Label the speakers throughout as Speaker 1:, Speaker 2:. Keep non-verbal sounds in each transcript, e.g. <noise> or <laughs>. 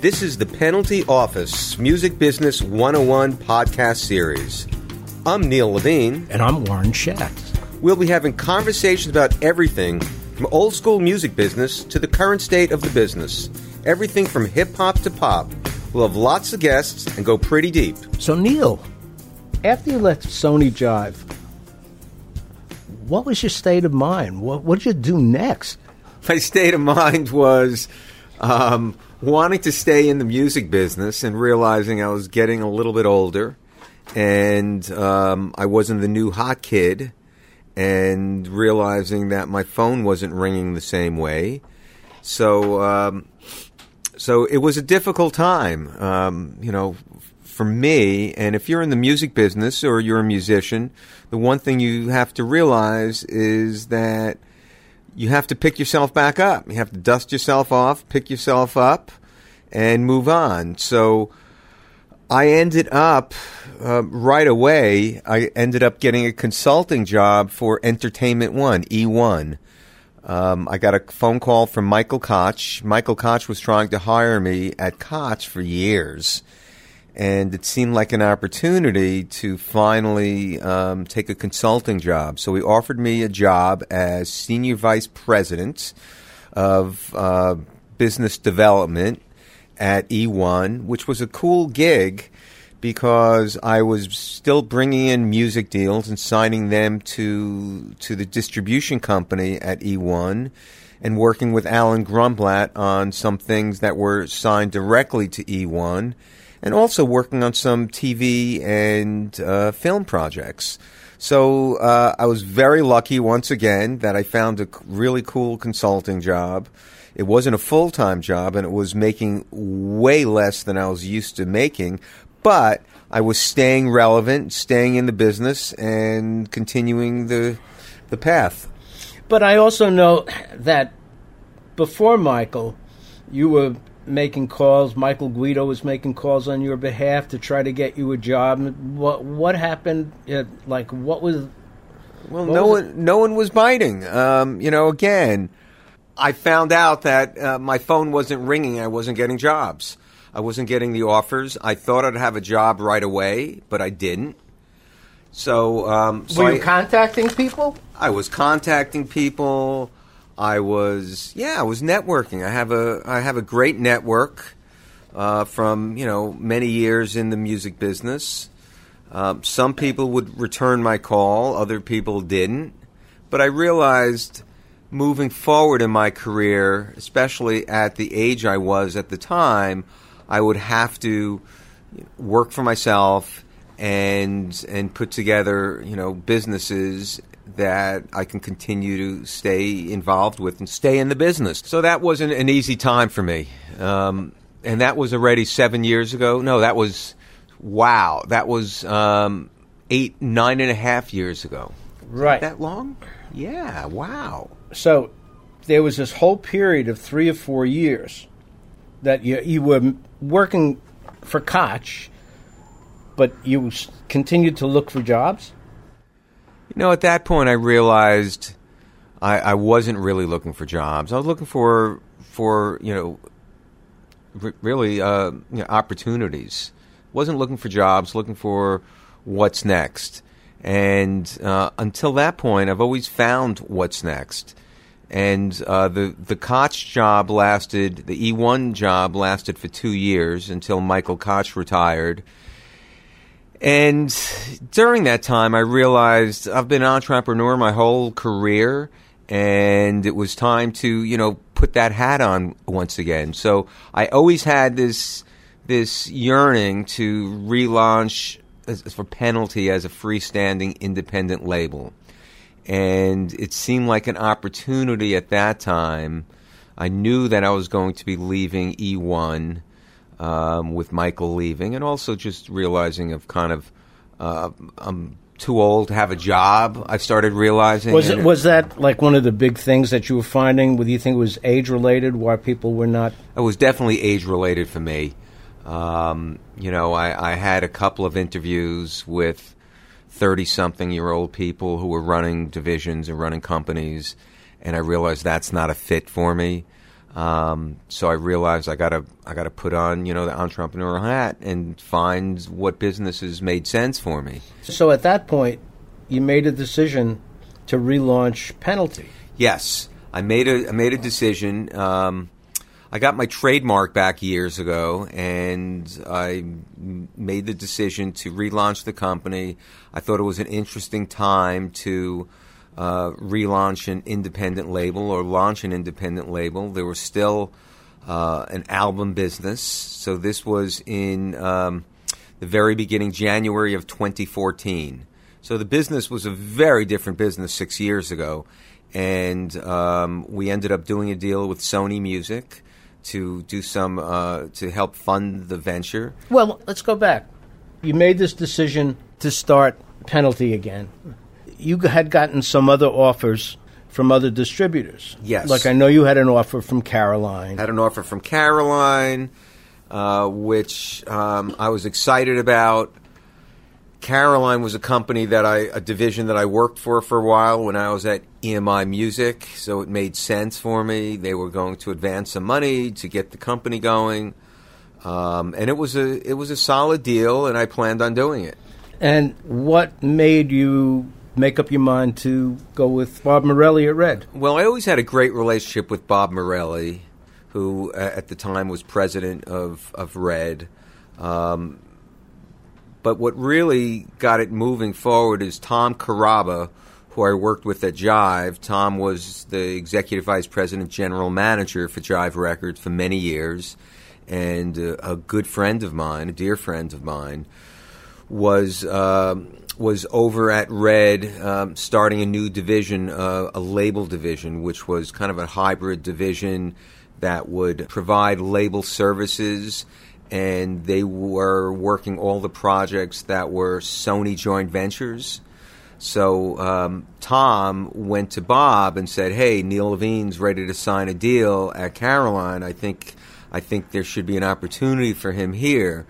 Speaker 1: This is the Penalty Office Music Business 101 podcast series. I'm Neil Levine.
Speaker 2: And I'm Warren Schatz.
Speaker 1: We'll be having conversations about everything from old school music business to the current state of the business. Everything from hip hop to pop. We'll have lots of guests and go pretty deep.
Speaker 2: So, Neil, after you left Sony Jive, what was your state of mind? What, what did you do next?
Speaker 1: My state of mind was um, wanting to stay in the music business and realizing I was getting a little bit older and um, I wasn't the new hot kid and realizing that my phone wasn't ringing the same way. So, um, so it was a difficult time, um, you know, for me. And if you're in the music business or you're a musician, the one thing you have to realize is that you have to pick yourself back up. You have to dust yourself off, pick yourself up, and move on. So I ended up uh, right away. I ended up getting a consulting job for Entertainment One, E1. Um, I got a phone call from Michael Koch. Michael Koch was trying to hire me at Koch for years and it seemed like an opportunity to finally um, take a consulting job. So he offered me a job as senior vice president of uh, business development at E1, which was a cool gig because I was still bringing in music deals and signing them to to the distribution company at E1 and working with Alan Grunblatt on some things that were signed directly to E1 and also working on some TV and uh, film projects. So uh, I was very lucky once again that I found a really cool consulting job. It wasn't a full time job, and it was making way less than I was used to making, but I was staying relevant, staying in the business, and continuing the the path.
Speaker 2: But I also know that before Michael, you were making calls. Michael Guido was making calls on your behalf to try to get you a job. What what happened? Like what was?
Speaker 1: Well, what no was one it? no one was biting. Um, you know, again, I found out that uh, my phone wasn't ringing. I wasn't getting jobs. I wasn't getting the offers. I thought I'd have a job right away, but I didn't. So, um, so
Speaker 2: were you I, contacting people?
Speaker 1: I was contacting people. I was yeah, I was networking. I have a I have a great network uh, from you know many years in the music business. Um, some people would return my call, other people didn't. But I realized moving forward in my career, especially at the age I was at the time, I would have to work for myself and and put together you know businesses that I can continue to stay involved with and stay in the business. So that wasn't an easy time for me. Um, and that was already seven years ago. No, that was, wow, that was um, eight, nine and a half years ago.
Speaker 2: Right.
Speaker 1: That long? Yeah, wow.
Speaker 2: So there was this whole period of three or four years that you, you were working for Koch, but you continued to look for jobs?
Speaker 1: You know, at that point, I realized I, I wasn't really looking for jobs. I was looking for for you know r- really uh, you know, opportunities. wasn't looking for jobs. Looking for what's next. And uh, until that point, I've always found what's next. And uh, the the Koch job lasted. The E1 job lasted for two years until Michael Koch retired and during that time, I realized I've been an entrepreneur my whole career, and it was time to, you know, put that hat on once again. So I always had this this yearning to relaunch for penalty as a freestanding independent label. And it seemed like an opportunity at that time. I knew that I was going to be leaving E1 um, with Michael leaving, and also just realizing of kind of uh, I'm too old to have a job. I started realizing.
Speaker 2: Was it was that like one of the big things that you were finding? Whether you think it was age related, why people were not?
Speaker 1: It was definitely age related for me. Um, you know, I, I had a couple of interviews with thirty-something year old people who were running divisions and running companies, and I realized that's not a fit for me. Um, so I realized I gotta I gotta put on you know the entrepreneurial hat and find what businesses made sense for me.
Speaker 2: So at that point, you made a decision to relaunch Penalty.
Speaker 1: Yes, I made a I made a decision. Um, I got my trademark back years ago, and I m- made the decision to relaunch the company. I thought it was an interesting time to uh, relaunch an independent label or launch an independent label. There was still uh, an album business, so this was in um, the very beginning, January of 2014. So the business was a very different business six years ago, and um, we ended up doing a deal with Sony Music to do some uh, to help fund the venture.
Speaker 2: Well, let's go back. You made this decision to start Penalty again. You had gotten some other offers from other distributors.
Speaker 1: Yes.
Speaker 2: Like I know you had an offer from Caroline.
Speaker 1: Had an offer from Caroline, uh, which um, I was excited about. Caroline was a company that I, a division that I worked for for a while when I was at EMI Music, so it made sense for me. They were going to advance some money to get the company going, um, and it was a it was a solid deal, and I planned on doing it.
Speaker 2: And what made you make up your mind to go with Bob Morelli at Red?
Speaker 1: Well, I always had a great relationship with Bob Morelli, who uh, at the time was president of of Red. Um, but what really got it moving forward is Tom Carrabba, who I worked with at Jive. Tom was the executive vice president, general manager for Jive Records for many years, and uh, a good friend of mine, a dear friend of mine, was um was over at Red, um, starting a new division, uh, a label division, which was kind of a hybrid division that would provide label services and they were working all the projects that were Sony joint ventures. So um, Tom went to Bob and said, "Hey, Neil Levine's ready to sign a deal at Caroline. I think I think there should be an opportunity for him here."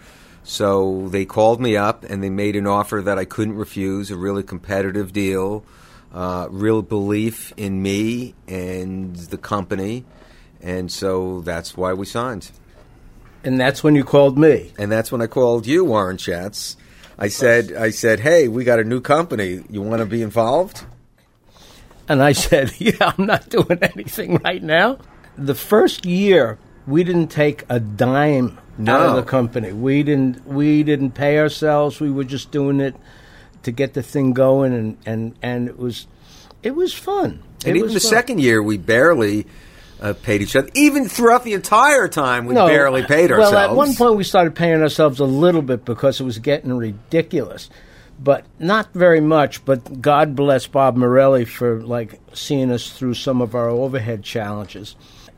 Speaker 1: So they called me up and they made an offer that I couldn't refuse, a really competitive deal, uh, real belief in me and the company, and so that's why we signed.
Speaker 2: And that's when you called me.
Speaker 1: And that's when I called you, Warren Schatz. I said, I said, hey, we got a new company. You want to be involved?
Speaker 2: And I said, <laughs> Yeah, I'm not doing anything right now. The first year, we didn't take a dime out of the company. We didn't. We didn't pay ourselves. We were just doing it to get the thing going, and and and it was, it was fun.
Speaker 1: And
Speaker 2: It
Speaker 1: even the
Speaker 2: fun.
Speaker 1: second year, we barely uh, paid each other. Even throughout the entire time, we
Speaker 2: No,
Speaker 1: barely paid ourselves.
Speaker 2: well, at one point we started paying ourselves a little bit because it was getting ridiculous, but not very much. But God bless Bob Morelli for like seeing us through some of our overhead challenges.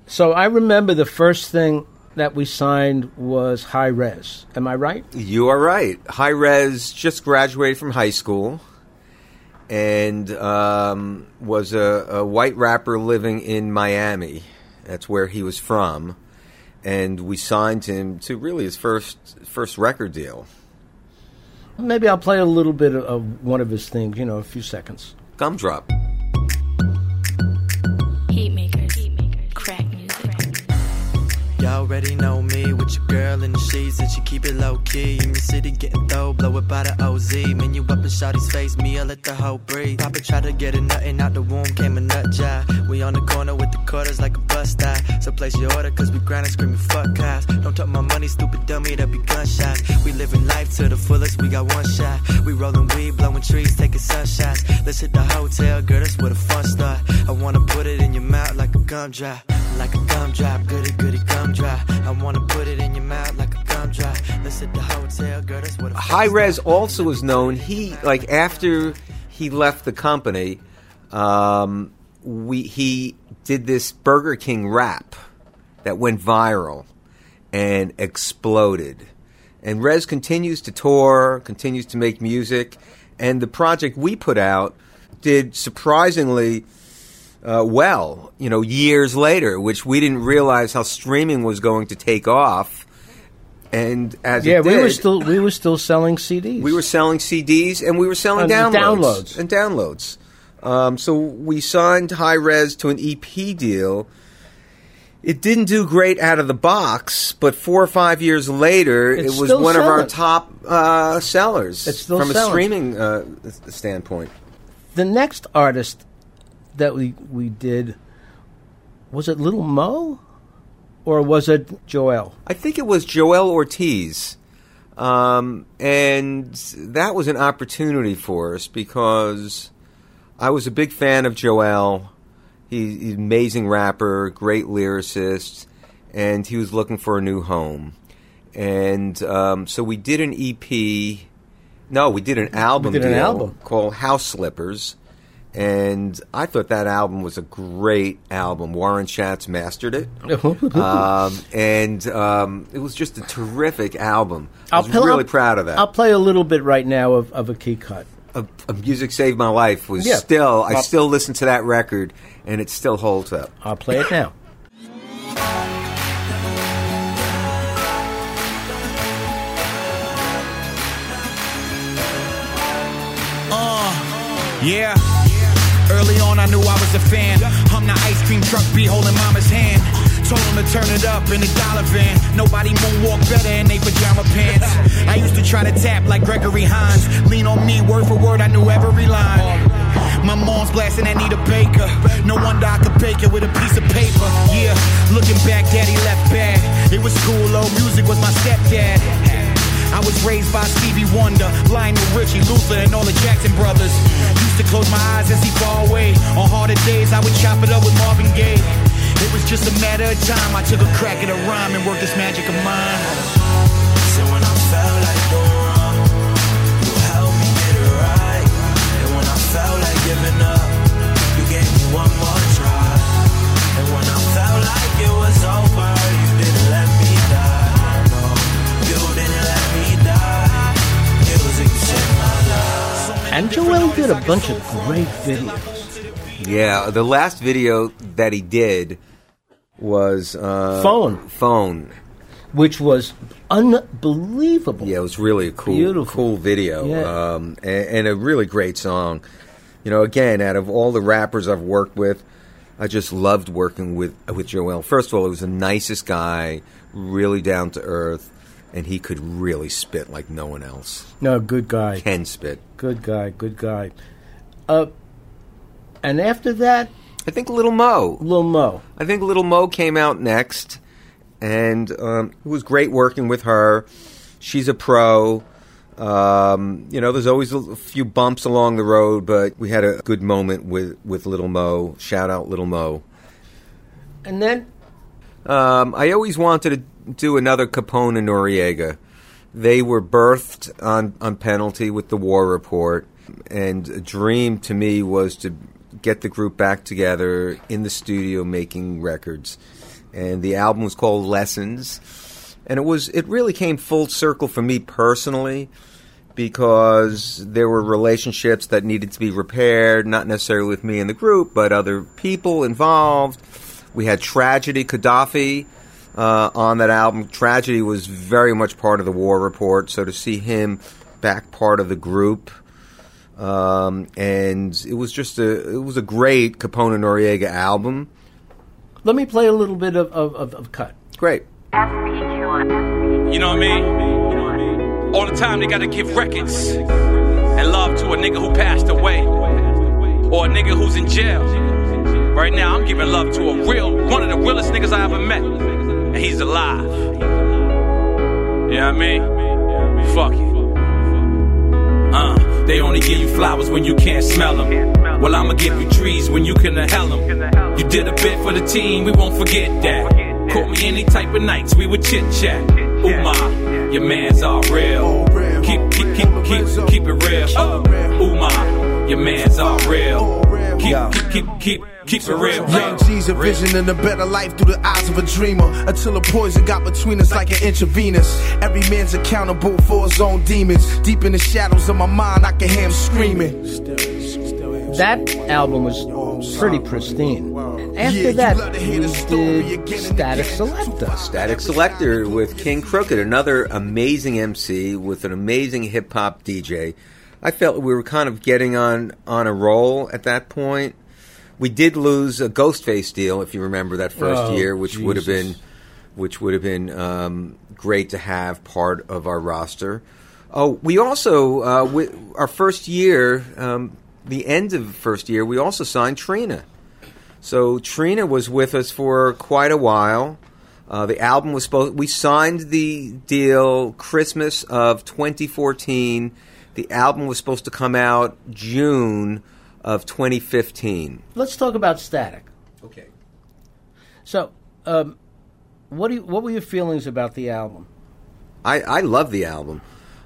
Speaker 2: So I remember the first thing that we signed was Hi-Rez. Am I right?
Speaker 1: You are right. Hi-Rez just graduated from high school and um, was a, a white rapper living in Miami. That's where he was from. And we signed him to really his first first record deal.
Speaker 2: Maybe I'll play a little bit of, of one of his things. You know, a few seconds.
Speaker 1: Gumdrop.
Speaker 3: Y'all already know me with your girl in the sheets and she keep it low key. In your city getting throw, blow it by the OZ. Man, you up in Shawty's face, me, I let the hoe breathe. Papa tried to get a and out the womb came a nut job. We on the corner with the quarters like a bus stop. So place your order cause we grinding screaming fuck cops. Don't talk my money, stupid dummy, that be gunshots. We living life to the fullest, we got one shot. We rolling weed, blowing trees, taking sunshots. Let's hit the hotel, girl, that's where the fun start. I wanna put it in your mouth like a gumdrop. Like a gumdrop, goody goody Hi-Rez
Speaker 1: also was known. He like after he left the company, um, we he did this Burger King rap that went viral and exploded. And Rez continues to tour, continues to make music, and the project we put out did surprisingly uh, well. You know, years later, which we didn't realize how streaming was going to take off. And as
Speaker 2: Yeah,
Speaker 1: it
Speaker 2: we were still we were still selling CDs.
Speaker 1: we were selling CDs and we were selling
Speaker 2: And
Speaker 1: downloads,
Speaker 2: downloads.
Speaker 1: and downloads. Um, so we signed Hi-Rez to an EP deal, It didn't do great out of the box, but four or five years later,
Speaker 2: It's
Speaker 1: it was one of our top uh, sellers
Speaker 2: It's still
Speaker 1: from
Speaker 2: selling.
Speaker 1: a streaming uh, standpoint.
Speaker 2: The next artist that we we did was it Little Mo, or was it Joel?
Speaker 1: I think it was Joel Ortiz. Um, and that was an opportunity for us because I was a big fan of Joel. He, he's an amazing rapper, great lyricist, and he was looking for a new home. And um, so we did an EP. No, we did an album We
Speaker 2: did an album.
Speaker 1: called House Slippers. And I thought that album was a great album. Warren Schatz mastered it <laughs> um, and um, it was just a terrific album. I was
Speaker 2: play-
Speaker 1: really proud of that.
Speaker 2: I'll play a little bit right now of, of a key cut.
Speaker 1: a, a music saved my life was
Speaker 2: Yeah.
Speaker 1: still. I
Speaker 2: Well-
Speaker 1: still listen to that record, and it still holds up.
Speaker 2: I'll play it now. <laughs>
Speaker 4: Yeah. Early on, I knew I was a fan. I'm the ice cream truck, be holding mama's hand. Told him to turn it up in the dollar van. Nobody moonwalk better in they pajama pants. I used to try to tap like Gregory Hines. Lean on me, word for word, I knew every line. My mom's blasting Anita Baker. No wonder I could bake it with a piece of paper. Yeah, looking back, daddy left bad. It was cool, though. Music was my stepdad. I was raised by Stevie Wonder, Lionel Richie, Luther, and all the Jackson brothers. Used to close my eyes and see far away. On harder days, I would chop it up with Marvin Gaye. It was just a matter of time. I took a crack at a rhyme and worked this magic of mine.
Speaker 3: And
Speaker 2: Joel did a bunch of great videos.
Speaker 1: Yeah, the last video that he did was uh,
Speaker 2: Phone.
Speaker 1: Phone.
Speaker 2: which was unbelievable.
Speaker 1: Yeah, it was really a cool,
Speaker 2: Beautiful.
Speaker 1: cool video,
Speaker 2: Yeah.
Speaker 1: um, and, and a really great song. You know, again, out of all the rappers I've worked with, I just loved working with with Joel. First of all, he was the nicest guy, really down to earth, and he could really spit like no one else
Speaker 2: No, good guy.
Speaker 1: can spit.
Speaker 2: Good guy. Good guy. Uh, and after that,
Speaker 1: I think Little Mo.
Speaker 2: Little Mo.
Speaker 1: I think Little Mo came out next, and um, it was great working with her. She's a pro. Um, you know, there's always a few bumps along the road, but we had a good moment with, with Little Mo. Shout out Little Mo.
Speaker 2: And then
Speaker 1: Um, I always wanted to do another Capone and Noreaga. They were birthed on, on penalty with the War Report, and a dream to me was to get the group back together in the studio making records. And the album was called Lessons, and it was it really came full circle for me personally because there were relationships that needed to be repaired, not necessarily with me and the group, but other people involved. We had Tragedy Khadafi uh, on that album. Tragedy was very much part of the War Report, so to see him back part of the group, um, and it was just a it was a great Capone and Noreaga album.
Speaker 2: let me play a little bit of, of, of, of cut.
Speaker 1: Great.
Speaker 5: You know what I mean? All the time they gotta give records and love to a nigga who passed away or a nigga who's in jail. Right now, I'm giving love to a real, one of the realest niggas I ever met, and he's alive. You know what I mean? Fuck it. Uh, they only give you flowers when you can't smell them. Well, I'ma give you trees when you can inhale them. You did a bit for the team, we won't forget that. Caught me any type of nights, we would chit chat. Ooh my, your man's all real. Keep, keep, keep, keep, keep it real. Ooh my, your man's all real. Keep, keep, keep, keep, keep it real.
Speaker 6: Young G's a vision and a better life through the eyes of a dreamer. Until the poison got between us like an intravenous. Every man's accountable for his own demons. Deep in the shadows of my mind, I can hear him screaming.
Speaker 2: That album was pretty pristine. After that,
Speaker 6: love to hear
Speaker 2: we did
Speaker 6: Statik.
Speaker 2: Selektah.
Speaker 1: Statik Selektah with KXNG Crooked, another amazing MC with an amazing hip hop DJ. I felt we were kind of getting on on a roll at that point. we did lose a Ghostface deal, if you remember that first
Speaker 2: Oh,
Speaker 1: year, which would have been, which would have been um, great to have part of our roster. Oh, we also uh, we, our first year, um, the end of the first year, we also signed Trina. So Trina was with us for quite a while. Uh, the album was supposed. We signed the deal Christmas of 2014. The album was supposed to come out June of 2015.
Speaker 2: Let's talk about Statik.
Speaker 1: Okay.
Speaker 2: So, um, what do you, what were your feelings about the album?
Speaker 1: I, I love the album.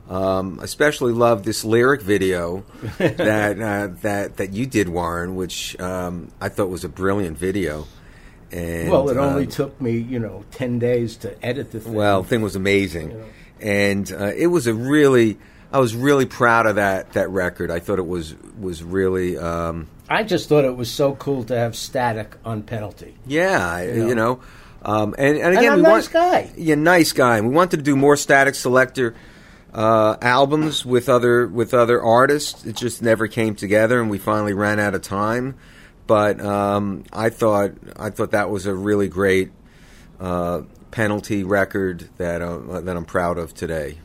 Speaker 1: Um, especially love this lyric video <laughs> that uh, that that you did, Warren, which um, I thought was a brilliant video. And
Speaker 2: well, it only
Speaker 1: um,
Speaker 2: took me, you know, ten days to edit the thing.
Speaker 1: Well, the thing was amazing, and uh, it was a really. I was really proud of that that record. I thought it was was really. Um,
Speaker 2: I just thought it was so cool to have Statik on penalty.
Speaker 1: yeah,
Speaker 2: You know.
Speaker 1: you know. Um, and, and again,
Speaker 2: a
Speaker 1: we
Speaker 2: nice
Speaker 1: want,
Speaker 2: guy.
Speaker 1: Yeah, nice guy. And we wanted to do more Statik Selektah uh, albums with other with other artists. It just never came together, and we finally ran out of time. But um, I thought I thought that was a really great uh, penalty record that uh, that I'm proud of today.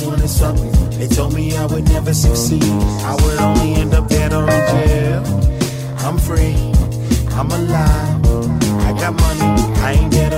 Speaker 7: Something. They told me I would never succeed. I would only end up dead or in jail. I'm free, I'm alive. I got money, I ain't dead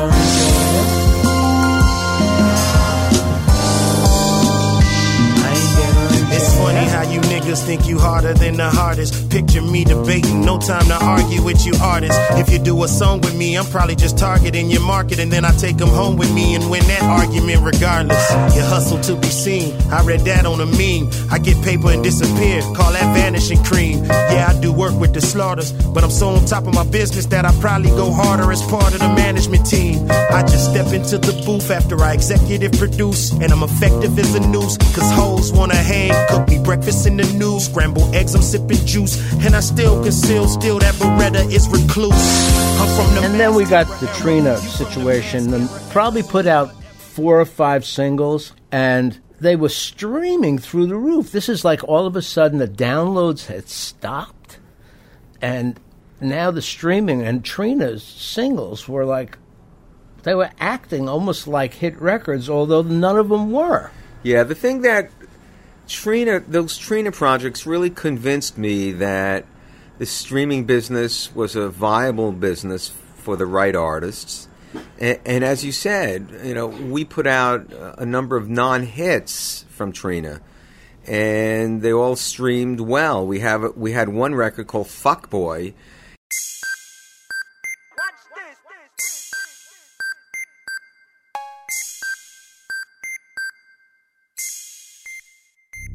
Speaker 7: niggas think you harder than the hardest. Picture me debating, no time to argue with you artists. If you do a song with me, I'm probably just targeting your market, and then I take them home with me and win that argument regardless. You hustle to be seen, I read that on a meme. I get paper and disappear, call that vanishing cream. Yeah, I do work with the slaughters, but I'm so on top of my business that I probably go harder as part of the management team. I just step into the booth after I executive produce, and I'm effective as a noose, cause hoes wanna hang, cook me breakfast in the news, scramble eggs, I'm sipping juice, and I still conceal, still that Beretta is recluse. I'm from the
Speaker 2: And then we got the Trina situation, and probably put out four or five singles, and they were streaming through the roof. This is like all of a sudden the downloads had stopped, and now the streaming and Trina's singles were like they were acting almost like hit records, although none of them were.
Speaker 1: Yeah, the thing that Trina, those Trina projects really convinced me that the streaming business was a viable business for the right artists. And, and as you said, you know, we put out a number of non-hits from Trina, and they all streamed well. We have we had one record called "Fuck Boy."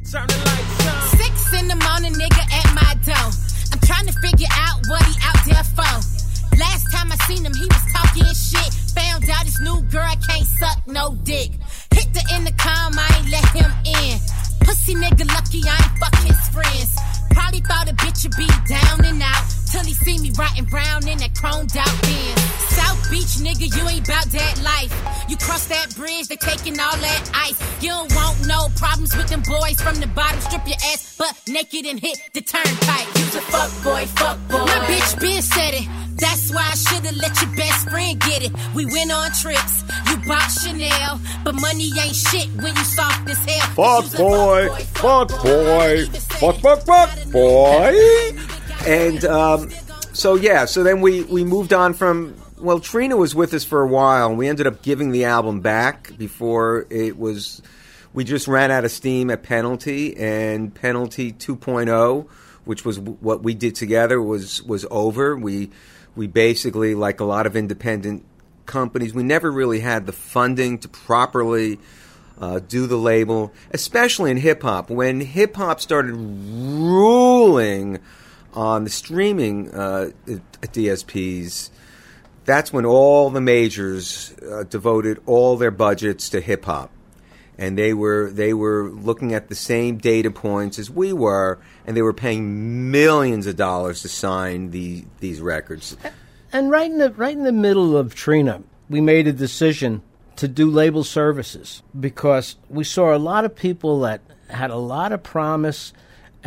Speaker 8: Six in the morning, nigga at my door. I'm trying to figure out what he out there for. Last time I seen him, he was talking shit. Found out his new girl can't suck no dick. Hit the intercom, I ain't let him in. Pussy nigga lucky I ain't fuck his friends. Probably thought a bitch would be down and out. Till he see me riding brown in that chromed out Benz. South Beach nigga, you ain't bout that life. You cross that bridge, they taking all that ice. You don't want no problems with them boys from the bottom. Strip your ass butt naked and hit the turnpike. You's a fuck boy, fuck boy. My bitch been said it. That's why I should've let your best friend get it. We went on trips, you bought Chanel, but money ain't shit when you soft as hell.
Speaker 1: Fuck boy, fuck boy, fuck fuck fuck boy. And um, so yeah, so then we we moved on from. Well, Trina was with us for a while, and we ended up giving the album back before it was. We just ran out of steam at Penalty, and Penalty 2.0, which was what we did together, was was over. We we basically, like a lot of independent companies, we never really had the funding to properly uh, do the label, especially in hip hop. When hip hop started ruling on the streaming uh, DSPs, that's when all the majors uh, devoted all their budgets to hip hop, and they were they were looking at the same data points as we were, and they were paying millions of dollars to sign the these records.
Speaker 2: And right in the right in the middle of Trina, we made a decision to do label services because we saw a lot of people that had a lot of promise,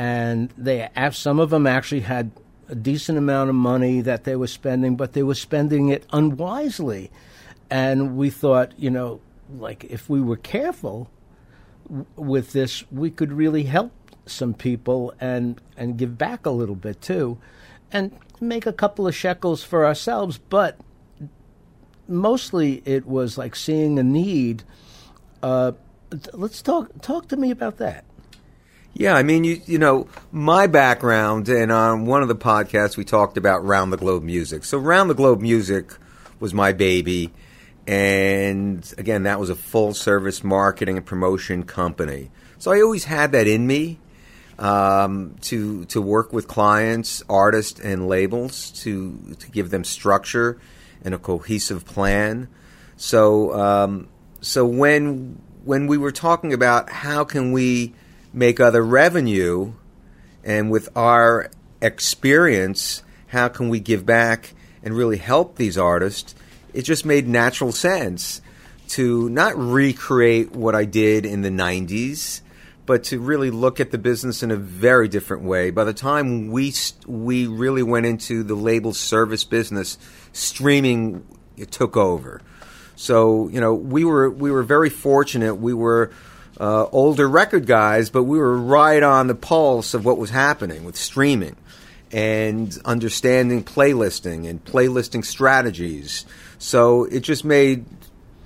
Speaker 2: and they some of them actually had a decent amount of money that they were spending, but they were spending it unwisely. And we thought, you know, like if we were careful w- with this, we could really help some people and and give back a little bit too, and make a couple of shekels for ourselves. But mostly, it was like seeing a need. Uh, let's talk talk to me about that.
Speaker 1: Yeah, I mean, you you know, my background, and on one of the podcasts we talked about round the globe music. So round the globe music was my baby, and again, that was a full service marketing and promotion company. So I always had that in me um, to to work with clients, artists, and labels to to give them structure and a cohesive plan. So um, so when when we were talking about how can we make other revenue, and with our experience, how can we give back and really help these artists? It just made natural sense to not recreate what I did in the 90s, but to really look at the business in a very different way. By the time we we really went into the label service business, streaming took over. So you know we were we were very fortunate. We were uh, older record guys, but we were right on the pulse of what was happening with streaming and understanding playlisting and playlisting strategies. So it just made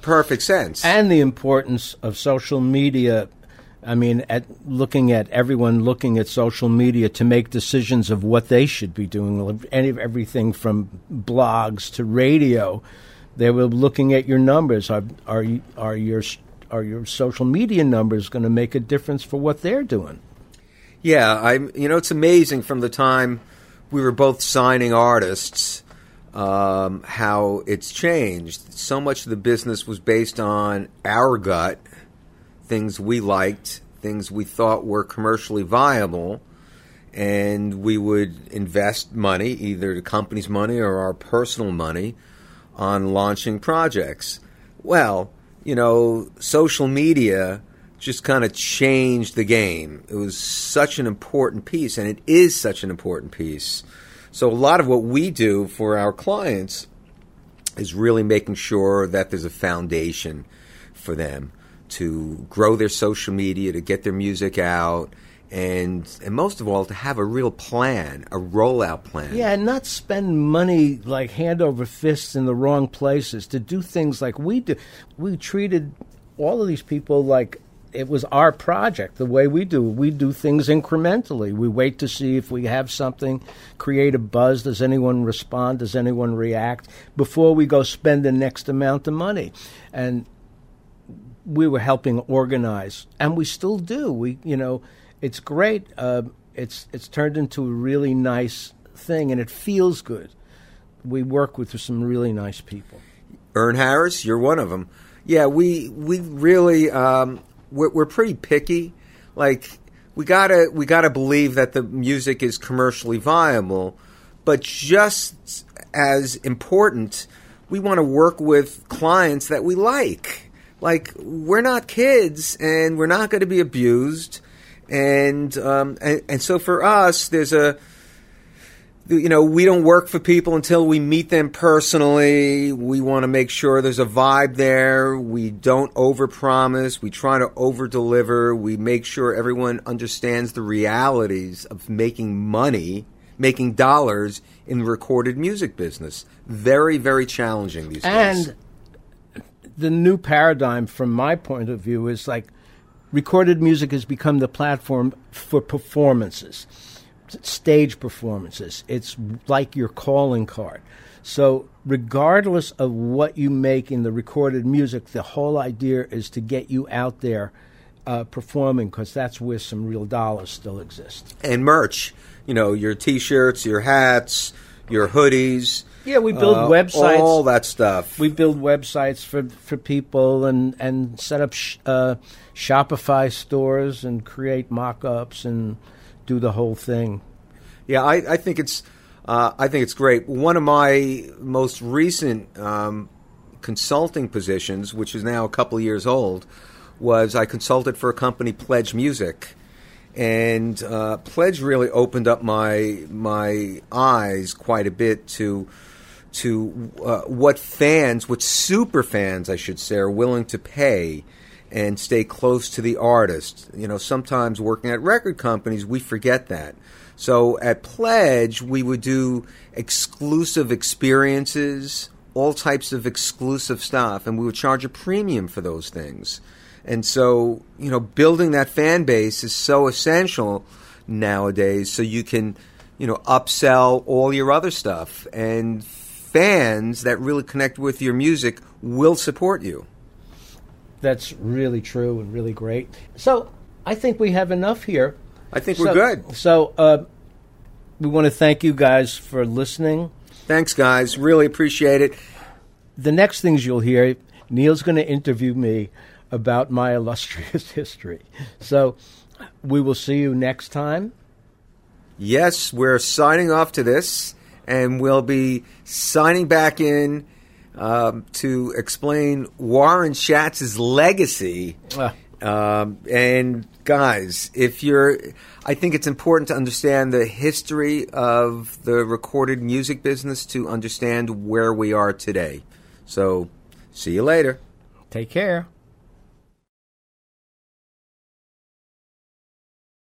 Speaker 1: perfect sense.
Speaker 2: And the importance of social media. I mean, at looking at everyone looking at social media to make decisions of what they should be doing, any everything from blogs to radio. They were looking at your numbers. Are are are your are your social media numbers going to make a difference for what they're doing?
Speaker 1: Yeah, I you know it's amazing from the time we were both signing artists um, how it's changed. So much of the business was based on our gut, things we liked, things we thought were commercially viable, and we would invest money, either the company's money or our personal money, on launching projects. Well, you know, social media just kind of changed the game. It was such an important piece, and it is such an important piece. So, a lot of what we do for our clients is really making sure that there's a foundation for them to grow their social media, to get their music out, and and most of all to have a real plan, a rollout plan.
Speaker 2: Yeah, and not spend money like hand over fist in the wrong places to do things like we do. We treated all of these people like it was our project the way we do. We do things incrementally. We wait to see if we have something create a buzz. Does anyone respond? Does anyone react? Before we go spend the next amount of money. And we were helping organize and we still do. We you know it's great. Uh, it's it's turned into a really nice thing, and it feels good. We work with some really nice people.
Speaker 1: Ern Harris, you're one of them. Yeah, we we really um, we're, we're pretty picky. Like we gotta we gotta believe that the music is commercially viable, but just as important, we want to work with clients that we like. Like we're not kids, and we're not going to be abused and um, and, and so for us, there's a you know, we don't work for people until we meet them personally. We want to make sure there's a vibe there. We don't overpromise. We try to overdeliver. We make sure everyone understands the realities of making money, making dollars in the recorded music business. Very, very challenging these
Speaker 2: days.
Speaker 1: And
Speaker 2: the new paradigm, from my point of view, is like recorded music has become the platform for performances, stage performances. It's like your calling card. So, regardless of what you make in the recorded music, the whole idea is to get you out there uh, performing because that's where some real dollars still exist.
Speaker 1: and merch. You know, your T-shirts, your hats, your hoodies.
Speaker 2: Yeah, we build
Speaker 1: uh,
Speaker 2: websites.
Speaker 1: all that stuff.
Speaker 2: We build websites for, for people and, and set up sh- uh, Shopify stores and create mock ups and do the whole thing.
Speaker 1: Yeah, I, I think it's uh, I think it's great. One of my most recent um, consulting positions, which is now a couple years old, was I consulted for a company, Pledge Music, and uh, Pledge really opened up my my eyes quite a bit to to uh, what fans, what super fans, I should say, are willing to pay and stay close to the artist. You know, sometimes working at record companies, we forget that. So at Pledge, we would do exclusive experiences, all types of exclusive stuff, and we would charge a premium for those things. And so, you know, building that fan base is so essential nowadays so you can, you know, upsell all your other stuff. And fans that really connect with your music will support you.
Speaker 2: That's really true and really great. So I think we have enough here.
Speaker 1: I think we're good.
Speaker 2: So uh, we want to thank you guys for listening.
Speaker 1: Thanks, guys. Really appreciate it.
Speaker 2: The next things you'll hear, Neil's going to interview me about my illustrious <laughs> history. So we will see you next time.
Speaker 1: Yes, we're signing off to this, and we'll be signing back in um, to explain Warren Schatz's legacy.
Speaker 2: Ah.
Speaker 1: Um, and guys, if you're, I think it's important to understand the history of the recorded music business to understand where we are today. So, see you later.
Speaker 2: Take care.